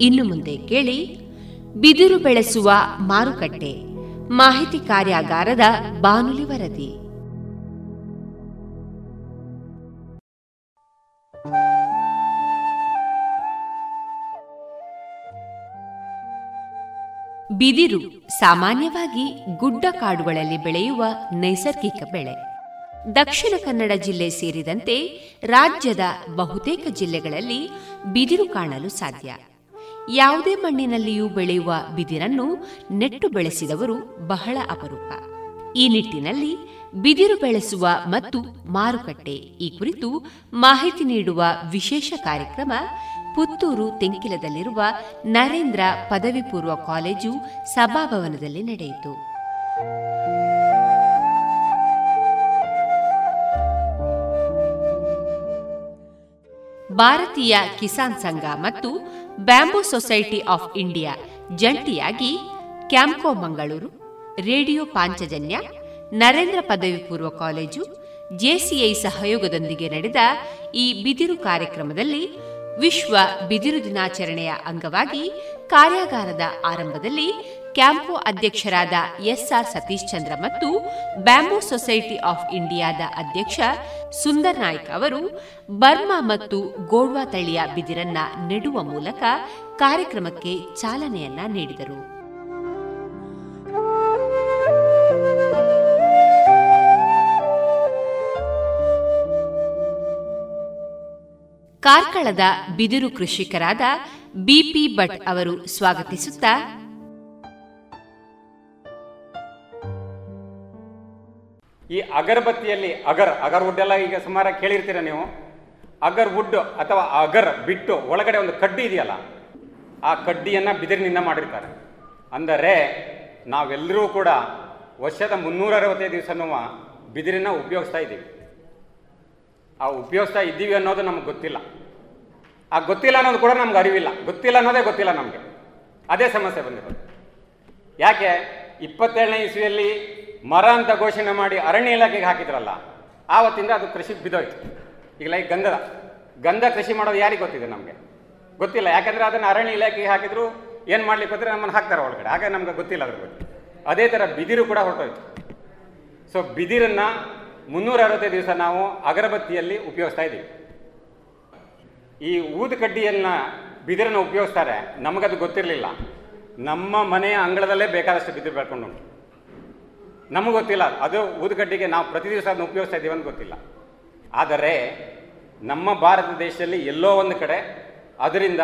ಇನ್ನು ಮುಂದೆ ಕೇಳಿ. ಬಿದಿರು ಬೆಳೆಸುವ ಮಾರುಕಟ್ಟೆ, ಮಾಹಿತಿ ಕಾರ್ಯಾಗಾರದ ಬಾನುಲಿ ವರದಿ. ಬಿದಿರು ಸಾಮಾನ್ಯವಾಗಿ ಗುಡ್ಡ ಕಾಡುಗಳಲ್ಲಿ ಬೆಳೆಯುವ ನೈಸರ್ಗಿಕ ಬೆಳೆ. ದಕ್ಷಿಣ ಕನ್ನಡ ಜಿಲ್ಲೆ ಸೇರಿದಂತೆ ರಾಜ್ಯದ ಬಹುತೇಕ ಜಿಲ್ಲೆಗಳಲ್ಲಿ ಬಿದಿರು ಕಾಣಲು ಸಾಧ್ಯ. ಯಾವುದೇ ಮಣ್ಣಿನಲ್ಲಿಯೂ ಬೆಳೆಯುವ ಬಿದಿರನ್ನು ನೆಟ್ಟು ಬೆಳೆಸಿದವರು ಬಹಳ ಅಪರೂಪ. ಈ ನಿಟ್ಟಿನಲ್ಲಿ ಬಿದಿರು ಬೆಳೆಸುವ ಮತ್ತು ಮಾರುಕಟ್ಟೆ ಈ ಕುರಿತು ಮಾಹಿತಿ ನೀಡುವ ವಿಶೇಷ ಕಾರ್ಯಕ್ರಮ ಪುತ್ತೂರು ತೆಂಕಿಲದಲ್ಲಿರುವ ನರೇಂದ್ರ ಪದವಿ ಪೂರ್ವ ಕಾಲೇಜು ಸಭಾಭವನದಲ್ಲಿ ನಡೆಯಿತು. ಭಾರತೀಯ ಕಿಸಾನ್ ಸಂಘ ಮತ್ತು ಬ್ಯಾಂಬೂ ಸೊಸೈಟಿ ಆಫ್ ಇಂಡಿಯಾ ಜಂಟಿಯಾಗಿ ಕ್ಯಾಂಕೋ ಮಂಗಳೂರು, ರೇಡಿಯೋ ಪಾಂಚಜನ್ಯ, ನರೇಂದ್ರ ಪದವಿ ಪೂರ್ವ ಕಾಲೇಜು ಜೆಸಿಐ ಸಹಯೋಗದೊಂದಿಗೆ ನಡೆದ ಈ ಬಿದಿರು ಕಾರ್ಯಕ್ರಮದಲ್ಲಿ ವಿಶ್ವ ಬಿದಿರು ದಿನಾಚರಣೆಯ ಅಂಗವಾಗಿ ಕಾರ್ಯಾಗಾರದ ಆರಂಭದಲ್ಲಿ ಕ್ಯಾಂಪೋ ಅಧ್ಯಕ್ಷರಾದ ಎಸ್ಆರ್ ಸತೀಶ್ ಚಂದ್ರ ಮತ್ತು ಬ್ಯಾಂಬೂ ಸೊಸೈಟಿ ಆಫ್ ಇಂಡಿಯಾದ ಅಧ್ಯಕ್ಷ ಸುಂದರ್ ನಾಯ್ಕ್ ಅವರು ಬರ್ಮಾ ಮತ್ತು ಗೋಡ್ವಾ ತಳಿಯ ಬಿದಿರನ್ನ ನೆಡುವ ಮೂಲಕ ಕಾರ್ಯಕ್ರಮಕ್ಕೆ ಚಾಲನೆಯನ್ನ ನೀಡಿದರು. ಕಾರ್ಕಳದ ಬಿದಿರು ಕೃಷಿಕರಾದ ಬಿಪಿ ಭಟ್ ಅವರು ಸ್ವಾಗತಿಸುತ್ತಾ ಈ ಅಗರಬತ್ತಿಯಲ್ಲಿ ಅಗರ್ ಅಗರ್ ವುಡ್ ಎಲ್ಲ ಈಗ ಸುಮಾರು ಕೇಳಿರ್ತೀರ ನೀವು? ಅಗರ್ ವುಡ್ ಅಥವಾ ಅಗರ್ ಬಿಟ್ಟು ಒಳಗಡೆ ಒಂದು ಕಡ್ಡಿ ಇದೆಯಲ್ಲ, ಆ ಕಡ್ಡಿಯನ್ನು ಬಿದಿರಿನಿಂದ ಮಾಡಿರ್ತಾರೆ. ಅಂದರೆ ನಾವೆಲ್ಲರೂ ಕೂಡ ವರ್ಷದ ಮುನ್ನೂರ ಅರವತ್ತೈದು ದಿವಸನೂ ಬಿದಿರಿನ ಉಪಯೋಗಿಸ್ತಾ ಇದ್ದೀವಿ. ಆ ಉಪಯೋಗಿಸ್ತಾ ಇದ್ದೀವಿ ಅನ್ನೋದು ನಮ್ಗೆ ಗೊತ್ತಿಲ್ಲ. ಆ ಗೊತ್ತಿಲ್ಲ ಅನ್ನೋದು ಕೂಡ ನಮ್ಗೆ ಅರಿವಿಲ್ಲ. ಗೊತ್ತಿಲ್ಲ ಅನ್ನೋದೇ ಗೊತ್ತಿಲ್ಲ ನಮಗೆ. ಅದೇ ಸಮಸ್ಯೆ ಬಂದಿರೋದು. ಯಾಕೆ? ಇಪ್ಪತ್ತೇಳನೇ ಇಸ್ವಿಯಲ್ಲಿ ಮರ ಅಂತ ಘೋಷಣೆ ಮಾಡಿ ಅರಣ್ಯ ಇಲಾಖೆಗೆ ಹಾಕಿದ್ರಲ್ಲ, ಆವತ್ತಿಂದ ಅದು ಕೃಷಿ ಬಿದ್ದೋಯ್ತು. ಈಗ ಲೈಕ್ ಗಂಧದ. ಗಂಧ ಕೃಷಿ ಮಾಡೋದು ಯಾರಿಗೆ ಗೊತ್ತಿದೆ ನಮಗೆ? ಗೊತ್ತಿಲ್ಲ. ಯಾಕಂದರೆ ಅದನ್ನು ಅರಣ್ಯ ಇಲಾಖೆಗೆ ಹಾಕಿದ್ರು, ಏನು ಮಾಡ್ಲಿಕ್ಕೆ ಗೊತ್ತಿದ್ರೆ ನಮ್ಮನ್ನು ಹಾಕ್ತಾರೆ ಒಳಗಡೆ. ಹಾಗೆ ನಮ್ಗೆ ಗೊತ್ತಿಲ್ಲ ಅದ್ರ ಬಗ್ಗೆ. ಅದೇ ಥರ ಬಿದಿರು ಕೂಡ ಹೊರಟೋಯ್ತು. ಸೊ ಬಿದಿರನ್ನು ಮುನ್ನೂರ ಅರವತ್ತೈದು ದಿವಸ ನಾವು ಅಗರಬತ್ತಿಯಲ್ಲಿ ಉಪಯೋಗಿಸ್ತಾ ಇದ್ದೀವಿ. ಈ ಊದುಕಡ್ಡಿಯನ್ನು ಬಿದಿರನ್ನ ಉಪಯೋಗಿಸ್ತಾರೆ, ನಮಗದು ಗೊತ್ತಿರಲಿಲ್ಲ. ನಮ್ಮ ಮನೆಯ ಅಂಗಳದಲ್ಲೇ ಬೇಕಾದಷ್ಟು ಬಿದಿರು ಬೆಳ್ಕೊಂಡು ನಮಗೆ ಗೊತ್ತಿಲ್ಲ. ಅದು ಊದುಗಡ್ಡಿಗೆ ನಾವು ಪ್ರತಿ ದಿವಸ ಅದನ್ನು ಉಪಯೋಗಿಸ್ತಾ ಇದ್ದೀವಿ ಅಂತ ಗೊತ್ತಿಲ್ಲ. ಆದರೆ ನಮ್ಮ ಭಾರತ ದೇಶದಲ್ಲಿ ಎಲ್ಲೋ ಒಂದು ಕಡೆ ಅದರಿಂದ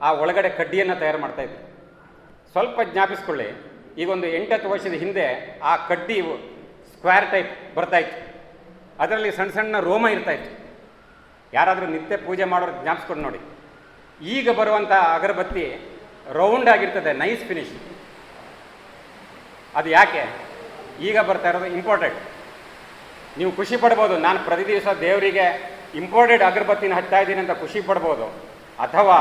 ಆ ಒಳಗಡೆ ಕಡ್ಡಿಯನ್ನು ತಯಾರು ಮಾಡ್ತಾ ಇದ್ರು. ಸ್ವಲ್ಪ ಜ್ಞಾಪಿಸ್ಕೊಳ್ಳಿ. ಈಗ ಒಂದು ಎಂಟತ್ತು ವರ್ಷದ ಹಿಂದೆ ಆ ಕಡ್ಡಿ ಸ್ಕ್ವೇರ್ ಟೈಪ್ ಬರ್ತಾಯಿತ್ತು ಅದರಲ್ಲಿ ಸಣ್ಣ ಸಣ್ಣ ರೋಮ ಇರ್ತಾಯಿತ್ತು ಯಾರಾದರೂ ನಿತ್ಯ ಪೂಜೆ ಮಾಡೋರು ಜ್ಞಾಪಿಸ್ಕೊಂಡು ನೋಡಿ. ಈಗ ಬರುವಂಥ ಅಗರಬತ್ತಿ ರೌಂಡ್ ಆಗಿರ್ತದೆ ನೈಸ್ ಫಿನಿಶ್ ಅದು ಯಾಕೆ? ಈಗ ಬರ್ತಾ ಇರೋದು ಇಂಪಾರ್ಟೆಂಟ್ ನೀವು ಖುಷಿ ಪಡ್ಬೋದು. ನಾನು ಪ್ರತಿ ದಿವಸ ದೇವರಿಗೆ ಇಂಪೋರ್ಟೆಡ್ ಅಗರಬತ್ತಿನ ಹಚ್ತಾ ಇದ್ದೀನಿ ಅಂತ ಖುಷಿ ಪಡ್ಬೋದು. ಅಥವಾ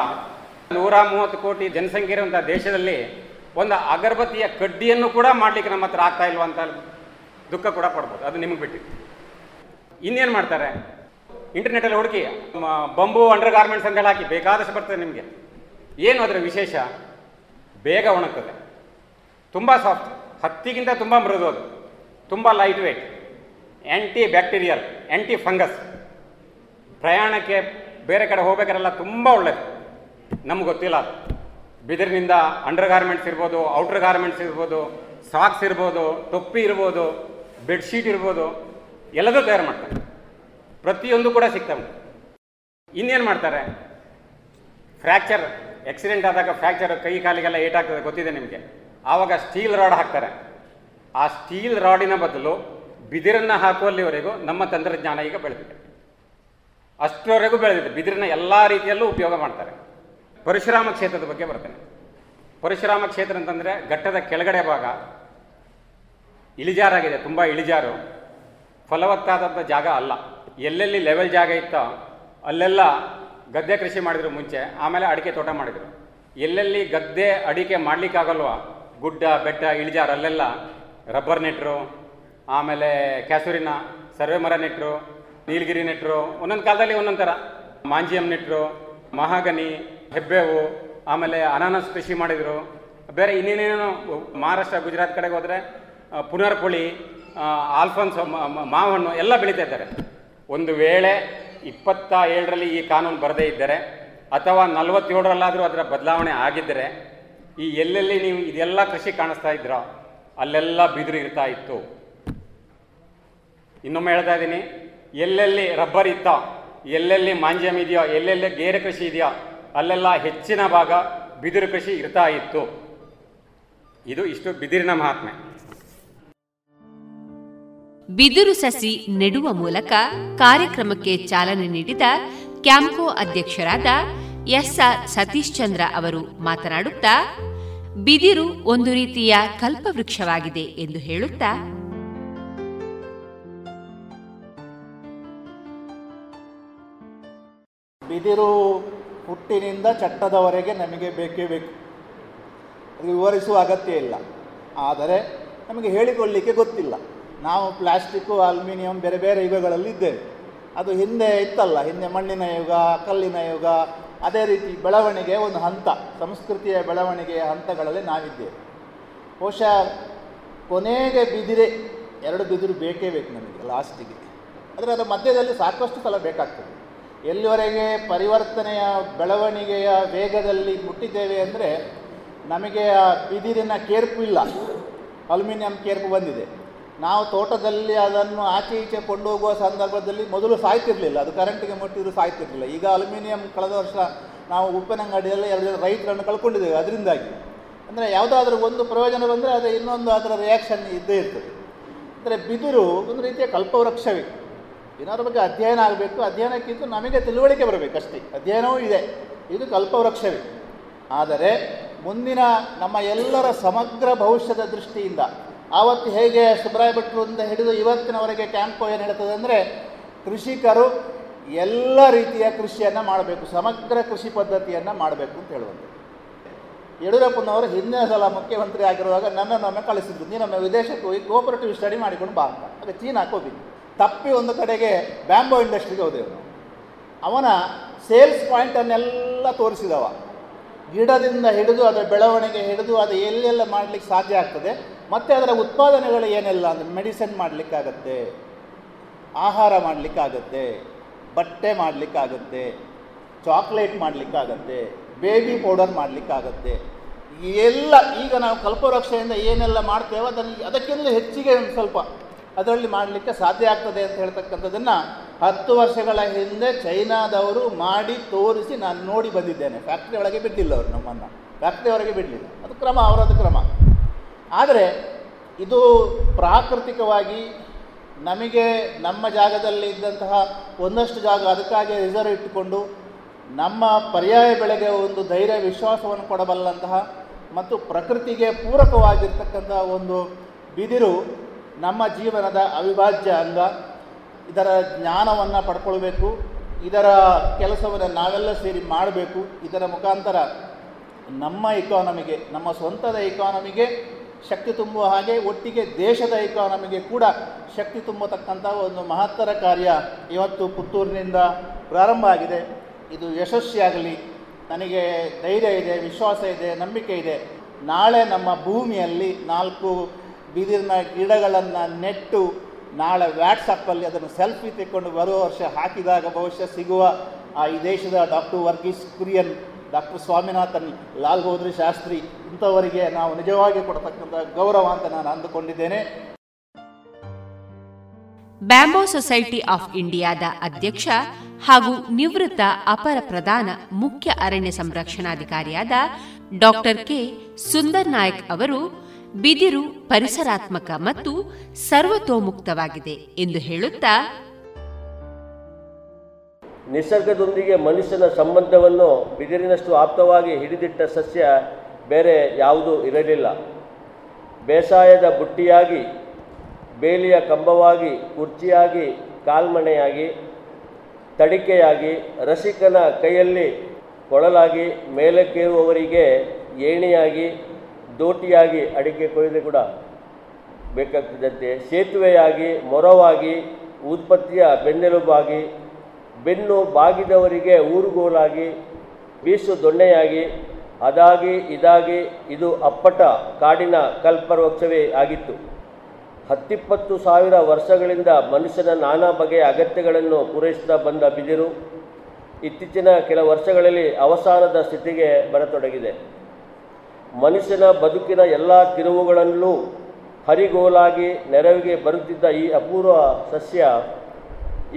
ನೂರ ಮೂವತ್ತು ಕೋಟಿ ಜನಸಂಖ್ಯೆ ಇರುವಂಥ ದೇಶದಲ್ಲಿ ಒಂದು ಅಗರಬತ್ತಿಯ ಕಡ್ಡಿಯನ್ನು ಕೂಡ ಮಾಡಲಿಕ್ಕೆ ನಮ್ಮ ಹತ್ರ ಆಗ್ತಾ ಇಲ್ವ ಅಂತ ದುಃಖ ಕೂಡ ಪಡ್ಬೋದು. ಅದು ನಿಮಗೆ ಬಿಟ್ಟಿತ್ತು ಇನ್ನೇನು ಮಾಡ್ತಾರೆ? ಇಂಟರ್ನೆಟಲ್ಲಿ ಹುಡುಕಿ ಬಂಬು ಅಂಡರ್ ಗಾರ್ಮೆಂಟ್ಸ್ ಅಂತ ಹಾಕಿ ಬೇಕಾದಷ್ಟು ಬರ್ತದೆ ನಿಮಗೆ. ಏನು ಅದರ ವಿಶೇಷ? ಬೇಗ ಒಣಗ್ತದೆ. ತುಂಬ ಸಾಫ್ಟ್ ಹತ್ತಿಗಿಂತ ತುಂಬ ಮೃದು ಅದು. ತುಂಬ light weight anti bacterial anti fungus ಪ್ರಯಾಣಕ್ಕೆ ಬೇರೆ ಕಡೆ ಹೋಗ್ಬೇಕಾರೆಲ್ಲ ತುಂಬ ಒಳ್ಳೆಯದು ನಮ್ಗೆ ಗೊತ್ತಿಲ್ಲ. ಅದು ಬಿದಿರಿನಿಂದ ಅಂಡರ್ ಗಾರ್ಮೆಂಟ್ಸ್ ಇರ್ಬೋದು ಔಟರ್ ಗಾರ್ಮೆಂಟ್ಸ್ ಇರ್ಬೋದು ಸಾಕ್ಸ್ ಇರ್ಬೋದು, ಟೊಪ್ಪಿ ಇರ್ಬೋದು ಬೆಡ್ಶೀಟ್ ಇರ್ಬೋದು, ಎಲ್ಲದೂ ತಯಾರು ಮಾಡ್ತಾರೆ. ಪ್ರತಿಯೊಂದು ಕೂಡ ಸಿಗ್ತವೆ. ಇನ್ನೇನು ಮಾಡ್ತಾರೆ? ಫ್ರ್ಯಾಕ್ಚರ್ ಆಕ್ಸಿಡೆಂಟ್ ಆದಾಗ ಫ್ರ್ಯಾಕ್ಚರ್ ಕೈ ಕಾಲಿಗೆಲ್ಲ ಏಟಾಗ್ತದೆ, ಗೊತ್ತಿದೆ ನಿಮಗೆ? ಆವಾಗ ಸ್ಟೀಲ್ ರಾಡ್ ಹಾಕ್ತಾರೆ. ಆ ಸ್ಟೀಲ್ ರಾಡಿನ ಬದಲು ಬಿದಿರನ್ನು ಹಾಕುವಲ್ಲಿವರೆಗೂ ನಮ್ಮ ತಂತ್ರಜ್ಞಾನ ಈಗ ಬೆಳೆದಿದೆ. ಅಷ್ಟರವರೆಗೂ ಬೆಳೆದಿದೆ. ಬಿದಿರನ್ನ ಎಲ್ಲ ರೀತಿಯಲ್ಲೂ ಉಪಯೋಗ ಮಾಡ್ತಾರೆ. ಪರಶುರಾಮ ಕ್ಷೇತ್ರದ ಬಗ್ಗೆ ಬರ್ತೇನೆ. ಪರಶುರಾಮ ಕ್ಷೇತ್ರ ಅಂತಂದರೆ ಘಟ್ಟದ ಕೆಳಗಡೆ ಭಾಗ. ಇಳಿಜಾರಾಗಿದೆ, ತುಂಬ ಇಳಿಜಾರು. ಫಲವತ್ತಾದಂಥ ಜಾಗ ಅಲ್ಲ. ಎಲ್ಲೆಲ್ಲಿ ಲೆವೆಲ್ ಜಾಗ ಇತ್ತೋ ಅಲ್ಲೆಲ್ಲ ಗದ್ದೆ ಕೃಷಿ ಮಾಡಿದ್ರು ಮುಂಚೆ, ಆಮೇಲೆ ಅಡಿಕೆ ತೋಟ ಮಾಡಿದರು. ಎಲ್ಲೆಲ್ಲಿ ಗದ್ದೆ ಅಡಿಕೆ ಮಾಡಲಿಕ್ಕಾಗಲ್ವ ಗುಡ್ಡ, ಬೆಟ್ಟ, ಇಳಿಜಾರು ಅಲ್ಲೆಲ್ಲ ರಬ್ಬರ್ ನೆಟ್ಟರು ಆಮೇಲೆ ಕ್ಯಾಸೂರಿನ ಸರ್ವೆ ಮರ ನೆಟ್ಟರು ನೀಲಗಿರಿ ನೆಟ್ಟರು ಒಂದೊಂದು ಕಾಲದಲ್ಲಿ ಒಂದೊಂದು ಥರ. ಮಾಂಜಿಯಂ ನೆಟ್ಟರು ಮಹಾಗನಿ, ಹೆಬ್ಬೇವು, ಆಮೇಲೆ ಅನಾನಸ್ ಕೃಷಿ ಮಾಡಿದರು. ಬೇರೆ ಇನ್ನೇನೇನೋ ಮಹಾರಾಷ್ಟ್ರ, ಗುಜರಾತ್ ಕಡೆಗೆ ಹೋದರೆ ಪುನರ್ಪುಳಿ ಆಲ್ಫನ್ಸ್ ಮಾವಣ್ಣು ಎಲ್ಲ ಬೆಳೀತಾ ಇದ್ದಾರೆ. ಒಂದು ವೇಳೆ ಇಪ್ಪತ್ತ ಏಳರಲ್ಲಿ ಈ ಕಾನೂನು ಬರದೇ ಇದ್ದರೆ ಅಥವಾ ನಲವತ್ತೇಳರಲ್ಲಾದರೂ ಅದರ ಬದಲಾವಣೆ ಆಗಿದ್ದರೆ ಈ ಎಲ್ಲೆಲ್ಲಿ ನೀವು ಇದೆಲ್ಲ ಕೃಷಿ ಕಾಣಿಸ್ತಾ ಇದ್ರ, ಅಲ್ಲೆಲ್ಲ ಬಿದಿರು ಇರ್ತಾ ಇತ್ತು. ಇನ್ನೊಮ್ಮೆ ಹೇಳ್ತಾ ಇದ್ದೀನಿ, ಎಲ್ಲೆಲ್ಲಿ ರಬ್ಬರ್ ಇತ್ತ, ಎಲ್ಲೆಲ್ಲಿ ಮಾಂಜ್ಯಮ್ ಇದೆಯೋ, ಎಲ್ಲೆಲ್ಲಿ ಗೇರೆ ಕೃಷಿ ಇದೆಯೋ, ಅಲ್ಲೆಲ್ಲ ಹೆಚ್ಚಿನ ಭಾಗ ಬಿದಿರು ಕೃಷಿ ಇರ್ತಾ ಇತ್ತು. ಇದು ಇಷ್ಟು ಬಿದಿರಿನ ಮಹಾತ್ಮೆ. ಬಿದಿರು ಸಸಿ ನೆಡುವ ಮೂಲಕ ಕಾರ್ಯಕ್ರಮಕ್ಕೆ ಚಾಲನೆ ನೀಡಿದ ಕ್ಯಾಂಕೋ ಅಧ್ಯಕ್ಷರಾದ ಎಸ್ಆರ್ ಸತೀಶ್ ಚಂದ್ರ ಅವರು ಮಾತನಾಡುತ್ತಾ, ಬಿದಿರು ಒಂದು ರೀತಿಯ ಕಲ್ಪವೃಕ್ಷವಾಗಿದೆ ಎಂದು ಹೇಳುತ್ತಾ, ಬಿದಿರು ಹುಟ್ಟಿನಿಂದ ಚಟ್ಟದವರೆಗೆ ನಮಗೆ ಬೇಕೇ ಬೇಕು. ವಿವರಿಸುವ ಅಗತ್ಯ ಇಲ್ಲ. ಆದರೆ ನಮಗೆ ಹೇಳಿಕೊಳ್ಳಿಕ್ಕೆ ಗೊತ್ತಿಲ್ಲ. ನಾವು ಪ್ಲಾಸ್ಟಿಕ್ಕು ಅಲ್ಯೂಮಿನಿಯಂ, ಬೇರೆ ಬೇರೆ ಯುಗಗಳಲ್ಲಿ ಇದ್ದೇವೆ. ಅದು ಹಿಂದೆ ಇತ್ತಲ್ಲ, ಹಿಂದೆ ಮಣ್ಣಿನ ಯುಗ, ಕಲ್ಲಿನ ಯುಗ ಅದೇ ರೀತಿ ಬೆಳವಣಿಗೆ ಒಂದು ಹಂತ, ಸಂಸ್ಕೃತಿಯ ಬೆಳವಣಿಗೆಯ ಹಂತಗಳಲ್ಲಿ ನಾವಿದ್ದೇವೆ. ಬಹುಶಃ ಕೊನೆಗೆ ಬಿದಿರೆ ಎರಡು ಬಿದಿರು ಬೇಕೇ ಬೇಕು ನಮಗೆ ಲಾಸ್ಟಿಗೆ. ಆದರೆ ಅದರ ಮಧ್ಯದಲ್ಲಿ ಸಾಕಷ್ಟು ಸಲ ಬೇಕಾಗ್ತದೆ. ಎಲ್ಲಿವರೆಗೆ ಪರಿವರ್ತನೆಯ ಬೆಳವಣಿಗೆಯ ವೇಗದಲ್ಲಿ ಮುಟ್ಟಿದ್ದೇವೆ ಅಂದರೆ ನಮಗೆ ಆ ಬಿದಿರಿನ ಕೇರ್ಪು ಇಲ್ಲ. ಅಲ್ಯೂಮಿನಿಯಂ ಕೇರ್ಪು ಬಂದಿದೆ. ನಾವು ತೋಟದಲ್ಲಿ ಅದನ್ನು ಆಚೆ ಈಚೆ ಕೊಂಡೋಗುವ ಸಂದರ್ಭದಲ್ಲಿ ಮೊದಲು ಸಾಯ್ತಿರಲಿಲ್ಲ ಅದು ಕರೆಂಟಿಗೆ ಮುಟ್ಟಿದ್ರು ಸಾಯ್ತಿರಲಿಲ್ಲ ಈಗ ಅಲ್ಯೂಮಿನಿಯಂ ಕಳೆದ ವರ್ಷ ನಾವು ಉಪ್ಪಿನಂಗಡಿಯಲ್ಲಿ ಎರಡು ಜನ ರೈತರನ್ನು ಕಳ್ಕೊಂಡಿದ್ದೇವೆ ಅದರಿಂದಾಗಿ. ಅಂದರೆ ಯಾವುದಾದ್ರೂ ಒಂದು ಪ್ರಯೋಜನ ಬಂದರೆ ಅದು ಇನ್ನೊಂದು ಅದರ ರಿಯಾಕ್ಷನ್ ಇದ್ದೇ ಇರ್ತದೆ. ಅಂದರೆ ಬಿದಿರು ಒಂದು ರೀತಿಯ ಕಲ್ಪವೃಕ್ಷವೇ. ಏನಾದ್ರ ಬಗ್ಗೆ ಅಧ್ಯಯನ ಆಗಬೇಕು. ಅಧ್ಯಯನಕ್ಕಿಂತ ನಮಗೆ ತಿಳುವಳಿಕೆ ಬರಬೇಕು ಅಷ್ಟೇ ಅಧ್ಯಯನವೂ ಇದೆ. ಇದು ಕಲ್ಪವೃಕ್ಷವೇ. ಆದರೆ ಮುಂದಿನ ನಮ್ಮ ಎಲ್ಲರ ಸಮಗ್ರ ಭವಿಷ್ಯದ ದೃಷ್ಟಿಯಿಂದ ಆವತ್ತು ಹೇಗೆ ಸುಬ್ರಾಯ ಭಟ್ರಿಂದ ಹಿಡಿದು ಇವತ್ತಿನವರೆಗೆ ಕ್ಯಾಂಪು ಏನು ಹೇಳ್ತದೆ ಅಂದರೆ ಕೃಷಿಕರು ಎಲ್ಲ ರೀತಿಯ ಕೃಷಿಯನ್ನು ಮಾಡಬೇಕು, ಸಮಗ್ರ ಕೃಷಿ ಪದ್ಧತಿಯನ್ನು ಮಾಡಬೇಕು ಅಂತ ಹೇಳುವಂಥದ್ದು. ಯಡಿಯೂರಪ್ಪನವರು ಹಿಂದಿನ ಸಲ ಮುಖ್ಯಮಂತ್ರಿ ಆಗಿರುವಾಗ ನನ್ನನ್ನೊಮ್ಮೆ ಕಳಿಸಿದ್ರು. ನೀನೊಮ್ಮೆ ವಿದೇಶಕ್ಕೆ ಹೋಗಿ ಕೋಪರೇಟಿವ್ ಸ್ಟಡಿ ಮಾಡಿಕೊಂಡು ಬಾ ಅಂತ. ಆಗ ಚೀನಾಕ್ಕೆ ಹೋಗಿದ್ದು ತಪ್ಪಿ ಒಂದು ಕಡೆಗೆ ಬ್ಯಾಂಬೋ ಇಂಡಸ್ಟ್ರಿಗೆ ಹೋದೆವು ಅವನು. ಅವನ ಸೇಲ್ಸ್ ಪಾಯಿಂಟನ್ನೆಲ್ಲ ತೋರಿಸಿದವ. ಗಿಡದಿಂದ ಹಿಡಿದು, ಅದರ ಬೆಳವಣಿಗೆ ಹಿಡಿದು, ಅದು ಎಲ್ಲೆಲ್ಲ ಮಾಡಲಿಕ್ಕೆ ಸಾಧ್ಯ ಆಗ್ತದೆ. ಮತ್ತು ಅದರ ಉತ್ಪಾದನೆಗಳು ಏನೆಲ್ಲ ಅಂದರೆ ಮೆಡಿಸಿನ್ ಮಾಡಲಿಕ್ಕಾಗತ್ತೆ, ಆಹಾರ ಮಾಡಲಿಕ್ಕಾಗತ್ತೆ, ಬಟ್ಟೆ ಮಾಡಲಿಕ್ಕಾಗತ್ತೆ ಚಾಕ್ಲೇಟ್ ಮಾಡಲಿಕ್ಕಾಗತ್ತೆ ಬೇಬಿ ಪೌಡರ್ ಮಾಡಲಿಕ್ಕಾಗತ್ತೆ. ಎಲ್ಲ ಈಗ ನಾವು ಕಲ್ಪವೃಕ್ಷೆಯಿಂದ ಏನೆಲ್ಲ ಮಾಡ್ತೇವೋ ಅದನ್ನು ಅದಕ್ಕಿಂತ ಹೆಚ್ಚಿಗೆ ಒಂದು ಸ್ವಲ್ಪ ಅದರಲ್ಲಿ ಮಾಡಲಿಕ್ಕೆ ಸಾಧ್ಯ ಆಗ್ತದೆ ಅಂತ ಹೇಳ್ತಕ್ಕಂಥದ್ದನ್ನು ಹತ್ತು ವರ್ಷಗಳ ಹಿಂದೆ ಚೈನಾದವರು ಮಾಡಿ ತೋರಿಸಿ ನಾನು ನೋಡಿ ಬಂದಿದ್ದೇನೆ. ಫ್ಯಾಕ್ಟ್ರಿ ಒಳಗೆ ಬಿಟ್ಟಿಲ್ಲ ಅವರು ನಮ್ಮನ್ನು. ಫ್ಯಾಕ್ಟ್ರಿ ಹೊರಗೆ ಬಿಡಲಿಲ್ಲ. ಅದು ಕ್ರಮ, ಅವರದ್ದು ಕ್ರಮ. ಆದರೆ ಇದು ಪ್ರಾಕೃತಿಕವಾಗಿ ನಮಗೆ ನಮ್ಮ ಜಾಗದಲ್ಲಿ ಇದ್ದಂತಹ ಒಂದಷ್ಟು ಜಾಗ ಅದಕ್ಕಾಗಿ ರಿಸರ್ವ್ ಇಟ್ಟುಕೊಂಡು ನಮ್ಮ ಪರ್ಯಾಯ ಬೆಳೆಗೆ ಒಂದು ಧೈರ್ಯ ವಿಶ್ವಾಸವನ್ನು ಕೊಡಬಲ್ಲಂತಹ ಮತ್ತು ಪ್ರಕೃತಿಗೆ ಪೂರಕವಾಗಿರ್ತಕ್ಕಂತಹ ಒಂದು ಬಿದಿರು ನಮ್ಮ ಜೀವನದ ಅವಿಭಾಜ್ಯ ಅಂಗ. ಇದರ ಜ್ಞಾನವನ್ನು ಪಡ್ಕೊಳ್ಬೇಕು. ಇದರ ಕೆಲಸವನ್ನು ನಾವೆಲ್ಲ ಸೇರಿ ಮಾಡಬೇಕು. ಇದರ ಮುಖಾಂತರ ನಮ್ಮ ಇಕಾನಮಿಗೆ ನಮ್ಮ ಸ್ವಂತದ ಇಕಾನಮಿಗೆ ಶಕ್ತಿ ತುಂಬುವ ಹಾಗೆ ಒಟ್ಟಿಗೆ ದೇಶದ ಇಕಾನಮಿಗೆ ಕೂಡ ಶಕ್ತಿ ತುಂಬತಕ್ಕಂಥ ಒಂದು ಮಹತ್ತರ ಕಾರ್ಯ ಇವತ್ತು ಪುತ್ತೂರಿನಿಂದ ಪ್ರಾರಂಭ ಆಗಿದೆ. ಇದು ಯಶಸ್ವಿಯಾಗಲಿ. ನನಗೆ ಧೈರ್ಯ ಇದೆ, ವಿಶ್ವಾಸ ಇದೆ, ನಂಬಿಕೆ ಇದೆ. ನಾಳೆ ನಮ್ಮ ಭೂಮಿಯಲ್ಲಿ ನಾಲ್ಕು ಬಿದಿರಿನ ಗಿಡಗಳನ್ನು ನೆಟ್ಟು ನಾಳೆ ವ್ಯಾಟ್ಸಪ್ಪಲ್ಲಿ ಅದನ್ನು ಸೆಲ್ಫಿ ತೆಕ್ಕೊಂಡು ಬರುವ ವರ್ಷ ಹಾಕಿದಾಗ ಬಹುಶಃ ಸಿಗುವ ಆ ಈ ದೇಶದ ಡಾಕ್ಟರ್ ವರ್ಗೀಸ್ ಕುರಿಯನ್ ಡಾಕ್ಟರ್ ಸ್ವಾಮಿನಾಥನ್, ಲಾಲ್ ಬಹದ್ದೂರ್ ಶಾಸ್ತ್ರಿ ಇಂಥವರಿಗೆ ನಾವು ನಿಜವಾಗಿ ಕೊಡತಕ್ಕಂಥ ಗೌರವ ಅಂತ ನಾನು ಅಂದುಕೊಂಡಿದ್ದೇನೆ. ಬ್ಯಾಂಬೋ ಸೊಸೈಟಿ ಆಫ್ ಇಂಡಿಯಾದ ಅಧ್ಯಕ್ಷ ಹಾಗೂ ನಿವೃತ್ತ ಅಪರ ಪ್ರಧಾನ ಮುಖ್ಯ ಅರಣ್ಯ ಸಂರಕ್ಷಣಾಧಿಕಾರಿಯಾದ ಡಾಕ್ಟರ್ ಕೆ. ಸುಂದರ್ ನಾಯಕ್ ಅವರು ಬಿದಿರು ಪರಿಸರಾತ್ಮಕ ಮತ್ತು ಸರ್ವತೋಮುಕ್ತವಾಗಿದೆ ಎಂದು ಹೇಳುತ್ತಾ ನಿಸರ್ಗದೊಂದಿಗೆ ಮನುಷ್ಯನ ಸಂಬಂಧವನ್ನು ಬಿದಿರಿನಷ್ಟು ಆಪ್ತವಾಗಿ ಹಿಡಿದಿಟ್ಟ ಸಸ್ಯ ಬೇರೆ ಯಾವುದೂ ಇರಲಿಲ್ಲ. ಬೇಸಾಯದ ಬುಟ್ಟಿಯಾಗಿ, ಬೇಲಿಯ ಕಂಬವಾಗಿ, ಕುರ್ಚಿಯಾಗಿ, ಕಾಲ್ಮಣೆಯಾಗಿ, ತಡಿಕೆಯಾಗಿ, ರಸಿಕನ ಕೈಯಲ್ಲಿ ಕೊಳಲಾಗಿ, ಮೇಲಕ್ಕೇರುವವರಿಗೆ ಏಣಿಯಾಗಿ, ದೋಟಿಯಾಗಿ ಅಡಿಕೆ ಕೊಯ್ದು ಕೂಡ ಬೇಕಾಗ್ತದಂತೆ ಸೇತುವೆಯಾಗಿ, ಮೊರವಾಗಿ, ಉತ್ಪತ್ತಿಯ ಬೆನ್ನೆಲುಬಾಗಿ ಬೆನ್ನು ಬಾಗಿದವರಿಗೆ ಊರುಗೋಲಾಗಿ, ಬೀಸು ದೊಣ್ಣೆಯಾಗಿ, ಅದಾಗಿ, ಇದಾಗಿ, ಇದು ಅಪ್ಪಟ ಕಾಡಿನ ಕಲ್ಪವೃಕ್ಷವೇ ಆಗಿತ್ತು. ಹತ್ತಿಪ್ಪತ್ತು ಸಾವಿರ ವರ್ಷಗಳಿಂದ ಮನುಷ್ಯನ ನಾನಾ ಬಗೆಯ ಅಗತ್ಯಗಳನ್ನು ಪೂರೈಸುತ್ತಾ ಬಂದ ಬಿದಿರು, ಇತ್ತೀಚಿನ ಕೆಲ ವರ್ಷಗಳಲ್ಲಿ ಅವಸಾನದ ಸ್ಥಿತಿಗೆ ಬರತೊಡಗಿದೆ. ಮನುಷ್ಯನ ಬದುಕಿನ ಎಲ್ಲ ತಿರುವುಗಳಲ್ಲೂ ಹರಿಗೋಲಾಗಿ ನೆರವಿಗೆ ಬರುತ್ತಿದ್ದ ಈ ಅಪೂರ್ವ ಸಸ್ಯ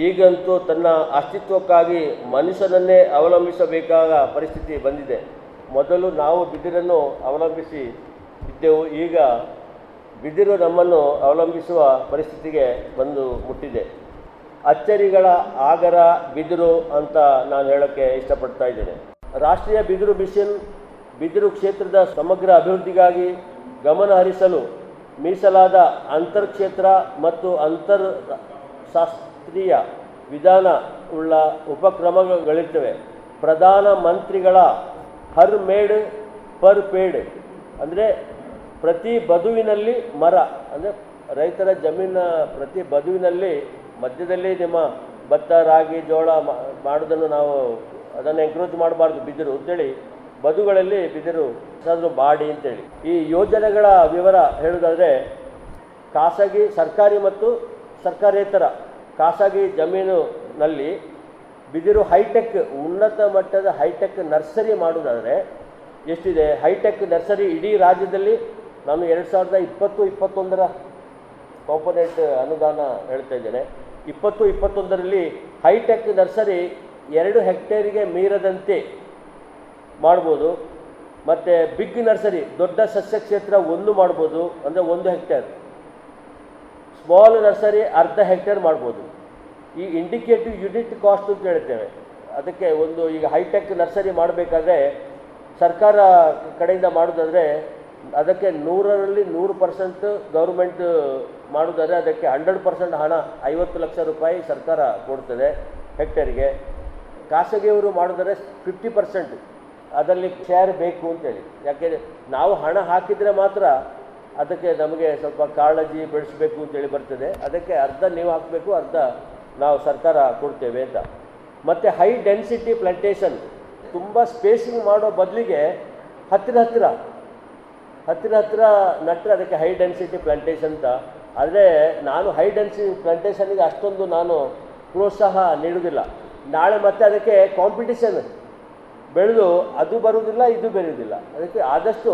ಈಗಂತೂ ತನ್ನ ಅಸ್ತಿತ್ವಕ್ಕಾಗಿ ಮನುಷ್ಯನನ್ನೇ ಅವಲಂಬಿಸಬೇಕಾದ ಪರಿಸ್ಥಿತಿ ಬಂದಿದೆ. ಮೊದಲು ನಾವು ಬಿದಿರನ್ನು ಅವಲಂಬಿಸಿ ಇದ್ದೆವು, ಈಗ ಬಿದಿರು ನಮ್ಮನ್ನು ಅವಲಂಬಿಸುವ ಪರಿಸ್ಥಿತಿಗೆ ಬಂದು ಮುಟ್ಟಿದೆ. ಅಚ್ಚರಿಗಳ ಆಗರ ಬಿದಿರು ಅಂತ ನಾನು ಹೇಳೋಕ್ಕೆ ಇಷ್ಟಪಡ್ತಾ ಇದ್ದೇನೆ. ರಾಷ್ಟ್ರೀಯ ಬಿದಿರು ಮಿಷನ್, ಬಿದಿರು ಕ್ಷೇತ್ರದ ಸಮಗ್ರ ಅಭಿವೃದ್ಧಿಗಾಗಿ ಗಮನ ಹರಿಸಲು ಮೀಸಲಾದ ಅಂತರ್ಕ್ಷೇತ್ರ ಮತ್ತು ಅಂತರ್ ಶಾಸ್ತ್ರೀಯ ವಿಧಾನ ಉಳ್ಳ ಉಪಕ್ರಮಗಳಿರ್ತವೆ. ಪ್ರಧಾನ ಮಂತ್ರಿಗಳ ಹರ್ ಮೇಡ್ ಪರ್ ಪೇಡ್, ಅಂದರೆ ಪ್ರತಿ ಬದುವಿನಲ್ಲಿ ಮರ, ಅಂದರೆ ರೈತರ ಜಮೀನ ಪ್ರತಿ ಬದುವಿನಲ್ಲಿ ಮಧ್ಯದಲ್ಲಿ ನಿಮ್ಮ ಭತ್ತ, ರಾಗಿ, ಜೋಳ ಮಾಡೋದನ್ನು ನಾವು ಅದನ್ನು ಎಂಕರೇಜ್ ಮಾಡಬಾರ್ದು, ಬಿದಿರು ಅಂತೇಳಿ ಬದುಗಳಲ್ಲಿ ಬಿದಿರು ಏನಾದರೂ ಮಾಡಿ ಅಂತೇಳಿ. ಈ ಯೋಜನೆಗಳ ವಿವರ ಹೇಳೋದಾದರೆ ಖಾಸಗಿ, ಸರ್ಕಾರಿ ಮತ್ತು ಸರ್ಕಾರೇತರ ಖಾಸಗಿ ಜಮೀನಿನಲ್ಲಿ ಬಿದಿರು ಹೈಟೆಕ್, ಉನ್ನತ ಮಟ್ಟದ ಹೈಟೆಕ್ ನರ್ಸರಿ ಮಾಡೋದಾದರೆ ಎಷ್ಟಿದೆ? ಹೈಟೆಕ್ ನರ್ಸರಿ ಇಡೀ ರಾಜ್ಯದಲ್ಲಿ ನಾನು ಎರಡು ಸಾವಿರದ ಇಪ್ಪತ್ತು, ಇಪ್ಪತ್ತೊಂದರ ಕಾಂಪೊನೆಂಟ್ ಅನುದಾನ ಹೇಳ್ತಾ ಇದ್ದೇನೆ. ಇಪ್ಪತ್ತು, ಇಪ್ಪತ್ತೊಂದರಲ್ಲಿ ಹೈಟೆಕ್ ನರ್ಸರಿ ಎರಡು ಹೆಕ್ಟೇರಿಗೆ ಮೀರದಂತೆ ಮಾಡ್ಬೋದು. ಮತ್ತು ಬಿಗ್ ನರ್ಸರಿ, ದೊಡ್ಡ ಸಸ್ಯ ಕ್ಷೇತ್ರ ಒಂದು ಮಾಡ್ಬೋದು, ಅಂದರೆ ಒಂದು ಹೆಕ್ಟೇರ್. ಸ್ಮಾಲ್ ನರ್ಸರಿ ಅರ್ಧ ಹೆಕ್ಟೇರ್ ಮಾಡ್ಬೋದು. ಈ ಇಂಡಿಕೇಟಿವ್ ಯೂನಿಟ್ ಕಾಸ್ಟ್ ಅಂತ ಹೇಳ್ತೇವೆ. ಅದಕ್ಕೆ ಒಂದು ಈಗ ಹೈಟೆಕ್ ನರ್ಸರಿ ಮಾಡಬೇಕಾದ್ರೆ ಸರ್ಕಾರ ಕಡೆಯಿಂದ ಮಾಡೋದಾದರೆ ಅದಕ್ಕೆ ನೂರರಲ್ಲಿ ನೂರು ಪರ್ಸೆಂಟ್ ಗೌರ್ಮೆಂಟ್ ಮಾಡೋದಾದರೆ ಅದಕ್ಕೆ ಹಂಡ್ರೆಡ್ ಪರ್ಸೆಂಟ್ ಹಣ ಐವತ್ತು ಲಕ್ಷ ರೂಪಾಯಿ ಸರ್ಕಾರ ಕೊಡ್ತದೆ ಹೆಕ್ಟೇರಿಗೆ ಖಾಸಗಿಯವರು ಮಾಡಿದರೆ ಫಿಫ್ಟಿ ಪರ್ಸೆಂಟ್ ಅದರಲ್ಲಿ ಶೇರ್ ಬೇಕು ಅಂತೇಳಿ ಯಾಕೆಂದರೆ ನಾವು ಹಣ ಹಾಕಿದರೆ ಮಾತ್ರ ಅದಕ್ಕೆ ನಮಗೆ ಸ್ವಲ್ಪ ಕಾಳಜಿ ಬೆಳೆಸಬೇಕು ಅಂತೇಳಿ ಬರ್ತದೆ. ಅದಕ್ಕೆ ಅರ್ಧ ನೀವು ಹಾಕಬೇಕು, ಅರ್ಧ ನಾವು ಸರ್ಕಾರ ಕೊಡ್ತೇವೆ ಅಂತ. ಮತ್ತು ಹೈ ಡೆನ್ಸಿಟಿ ಪ್ಲಾಂಟೇಷನ್ ತುಂಬ ಸ್ಪೇಸಿಂಗ್ ಮಾಡೋ ಬದಲಿಗೆ ಹತ್ತಿರ ಹತ್ತಿರ ಹತ್ತಿರ ಹತ್ತಿರ ನಟ್ಟರೆ ಅದಕ್ಕೆ ಹೈ ಡೆನ್ಸಿಟಿ ಪ್ಲಾಂಟೇಷನ್ ಅಂತ. ಆದರೆ ನಾನು ಹೈ ಡೆನ್ಸಿಟಿ ಪ್ಲಾಂಟೇಷನ್ಗೆ ಅಷ್ಟೊಂದು ನಾನು ಪ್ರೋತ್ಸಾಹ ನೀಡುವುದಿಲ್ಲ. ನಾಳೆ ಮತ್ತೆ ಅದಕ್ಕೆ ಕಾಂಪಿಟಿಷನ್ ಬೆಳೆದು ಅದು ಬರುವುದಿಲ್ಲ, ಇದು ಬೆಳೆಯುವುದಿಲ್ಲ. ಅದಕ್ಕೆ ಆದಷ್ಟು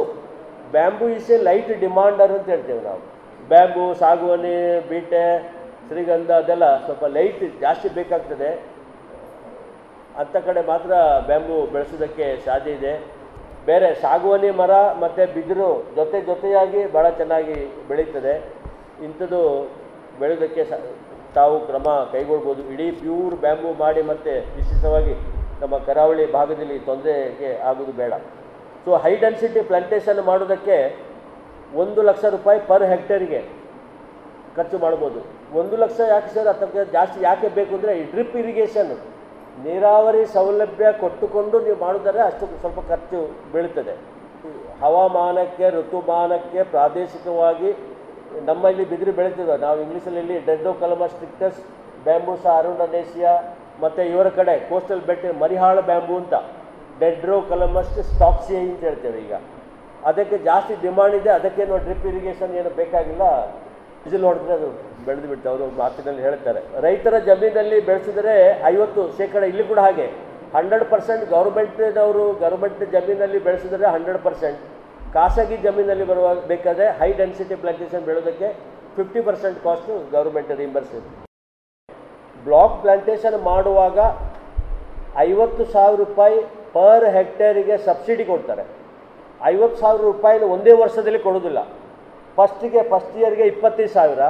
bamboo is a light demander ಅಂತ ಹೇಳ್ತೇವೆ ನಾವು. ಬ್ಯಾಂಬೂ ಸಾಗುವಾನಿ ಬೀಟೆ, ಶ್ರೀಗಂಧ ಅದೆಲ್ಲ ಸ್ವಲ್ಪ ಲೈಟ್ ಜಾಸ್ತಿ ಬೇಕಾಗ್ತದೆ. ಅಂಥ ಕಡೆ ಮಾತ್ರ ಬ್ಯಾಂಬೂ ಬೆಳೆಸೋದಕ್ಕೆ ಸಾಧ್ಯ ಇದೆ. ಬೇರೆ ಸಾಗುವಾನಿ ಮರ ಮತ್ತು ಬಿದಿರು ಜೊತೆ ಜೊತೆಯಾಗಿ ಭಾಳ ಚೆನ್ನಾಗಿ ಬೆಳೀತದೆ. ಇಂಥದ್ದು ಬೆಳೆಯೋದಕ್ಕೆ ಸ, ತಾವು ಕ್ರಮ ಕೈಗೊಳ್ಬೋದು. ಇಡೀ ಪ್ಯೂರ್ ಬ್ಯಾಂಬು ಮಾಡಿ ಮತ್ತು ವಿಶೇಷವಾಗಿ ನಮ್ಮ ಕರಾವಳಿ ಭಾಗದಲ್ಲಿ ತೊಂದರೆಗೆ ಆಗೋದು ಬೇಡ. ಸೊ ಹೈ ಡೆನ್ಸಿಟಿ ಪ್ಲಾಂಟೇಷನ್ ಮಾಡೋದಕ್ಕೆ ಒಂದು ಲಕ್ಷ ರೂಪಾಯಿ ಪರ್ ಹೆಕ್ಟೇರಿಗೆ ಖರ್ಚು ಮಾಡ್ಬೋದು. ಒಂದು ಲಕ್ಷ ಯಾಕೆ ಸರ್? ಅದಕ್ಕೆ ಜಾಸ್ತಿ ಯಾಕೆ ಬೇಕು ಅಂದರೆ ಈ ಡ್ರಿಪ್ ಇರಿಗೇಷನ್ ನೀರಾವರಿ ಸೌಲಭ್ಯ ಕೊಟ್ಟುಕೊಂಡು ನೀವು ಮಾಡಿದರೆ ಅಷ್ಟು ಸ್ವಲ್ಪ ಖರ್ಚು ಬೀಳ್ತದೆ. ಹವಾಮಾನಕ್ಕೆ, ಋತುಮಾನಕ್ಕೆ ಪ್ರಾದೇಶಿಕವಾಗಿ ನಮ್ಮಲ್ಲಿ ಬಿದಿರು ಬೆಳೀತದೆ. ನಾವು ಇಂಗ್ಲೀಷಲ್ಲಿ ಡೆಡ್ಡೋ ಕಲಮ ಸ್ಟ್ರಿಕ್ಟಸ್ ಬ್ಯಾಂಬೂಸ ಅರುಂಡನೇಸಿಯಾ ಮತ್ತು ಇವರ ಕಡೆ ಕೋಸ್ಟಲ್ ಬೆಟ್ ಮರಿಹಾಳ ಬ್ಯಾಂಬೂ ಅಂತ. ಡೆಡ್ರೋ ಕಲಮಸ್ಟ್ ಸ್ಟಾಕ್ಸಿ ಅಂತ ಹೇಳ್ತೇವೆ ಈಗ. ಅದಕ್ಕೆ ಜಾಸ್ತಿ ಡಿಮಾಂಡ್ ಇದೆ ಅದಕ್ಕೇನು ಡ್ರಿಪ್ ಇರಿಗೇಷನ್ ಏನು ಬೇಕಾಗಿಲ್ಲ. ಬಿಸಿಲು ನೋಡಿದ್ರೆ ಅದು ಬೆಳೆದು ಬಿಡ್ತಾರೆ ಅವರು ಮಾತಿನಲ್ಲಿ ಹೇಳ್ತಾರೆ. ರೈತರ ಜಮೀನಲ್ಲಿ ಬೆಳೆಸಿದರೆ ಐವತ್ತು ಶೇಕಡ ಇಲ್ಲಿ ಕೂಡ ಹಾಗೆ. ಹಂಡ್ರೆಡ್ ಪರ್ಸೆಂಟ್ ಗೌರ್ಮೆಂಟ್ನವರು ಗೌರ್ಮೆಂಟ್ ಜಮೀನಲ್ಲಿ ಬೆಳೆಸಿದರೆ ಹಂಡ್ರೆಡ್ ಪರ್ಸೆಂಟ್. ಖಾಸಗಿ ಜಮೀನಲ್ಲಿ ಬರುವ ಬೇಕಾದರೆ ಹೈ ಡೆನ್ಸಿಟಿ ಪ್ಲಾಂಟೇಷನ್ ಬೆಳೆಯೋದಕ್ಕೆ fifty percent cost government reimburse block plantation ಮಾಡುವಾಗ ಐವತ್ತು ಸಾವಿರ ರೂಪಾಯಿ ಪರ್ ಹೆಕ್ಟೇರಿಗೆ ಸಬ್ಸಿಡಿ ಕೊಡ್ತಾರೆ. ಐವತ್ತು ಸಾವಿರ ರೂಪಾಯಿನ ಒಂದೇ ವರ್ಷದಲ್ಲಿ ಕೊಡೋದಿಲ್ಲ ಫಸ್ಟಿಗೆ ಫಸ್ಟ್ ಇಯರ್ಗೆ ಇಪ್ಪತ್ತೈದು ಸಾವಿರ.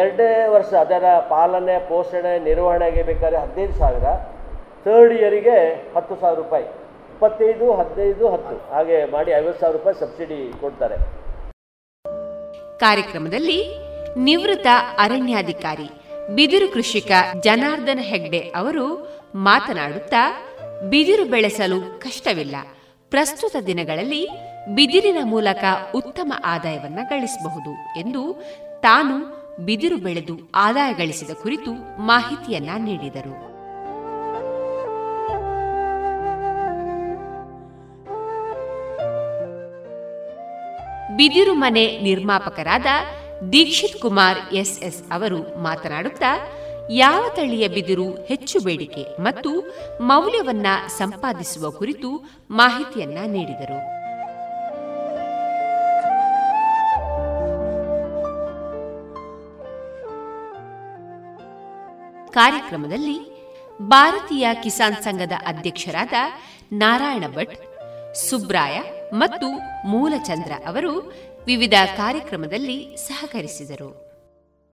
ಎರಡೇ ವರ್ಷ ಅದರ ಪಾಲನೆ, ಪೋಷಣೆ, ನಿರ್ವಹಣೆಗೆ ಬೇಕಾದ್ರೆ ಹದಿನೈದು ಸಾವಿರ. ತರ್ಡ್ ಇಯರಿಗೆ ಹತ್ತು ಸಾವಿರ ರೂಪಾಯಿ. ಇಪ್ಪತ್ತೈದು, ಹದಿನೈದು, ಹತ್ತು. ಹಾಗೆ ಮಾಡಿ ಐವತ್ತು ಸಾವಿರ ರೂಪಾಯಿ ಸಬ್ಸಿಡಿ ಕೊಡ್ತಾರೆ. ಕಾರ್ಯಕ್ರಮದಲ್ಲಿ ನಿವೃತ್ತ ಅರಣ್ಯಾಧಿಕಾರಿ ಬಿದಿರು ಕೃಷಿಕ ಜನಾರ್ದನ ಹೆಗ್ಡೆ ಅವರು ಮಾತನಾಡುತ್ತಾ ಬಿದಿರು ಬೆಳೆಸಲು ಕಷ್ಟವಿಲ್ಲ. ಪ್ರಸ್ತುತ ದಿನಗಳಲ್ಲಿ ಬಿದಿರಿನ ಮೂಲಕ ಉತ್ತಮ ಆದಾಯವನ್ನು ಗಳಿಸಬಹುದು ಎಂದು ತಾನು ಬಿದಿರು ಬೆಳೆದು ಆದಾಯ ಗಳಿಸಿದ ಕುರಿತು ಮಾಹಿತಿಯನ್ನ ನೀಡಿದರು. ಬಿದಿರು ಮನೆ ನಿರ್ಮಾಪಕರಾದ ದೀಕ್ಷಿತ್ ಕುಮಾರ್ ಎಸ್ಎಸ್ ಅವರು ಮಾತನಾಡುತ್ತಾ ಯಾವ ತಳಿಯ ಬಿದಿರು ಹೆಚ್ಚು ಬೇಡಿಕೆ ಮತ್ತು ಮೌಲ್ಯವನ್ನ ಸಂಪಾದಿಸುವ ಕುರಿತು ಮಾಹಿತಿಯನ್ನ ನೀಡಿದರು. ಕಾರ್ಯಕ್ರಮದಲ್ಲಿ ಭಾರತೀಯ ಕಿಸಾನ್ ಸಂಘದ ಅಧ್ಯಕ್ಷರಾದ ನಾರಾಯಣ ಭಟ್, ಸುಬ್ರಾಯ ಮತ್ತು ಮೂಲಚಂದ್ರ ಅವರು ವಿವಿಧ ಕಾರ್ಯಕ್ರಮದಲ್ಲಿ ಸಹಕರಿಸಿದರು.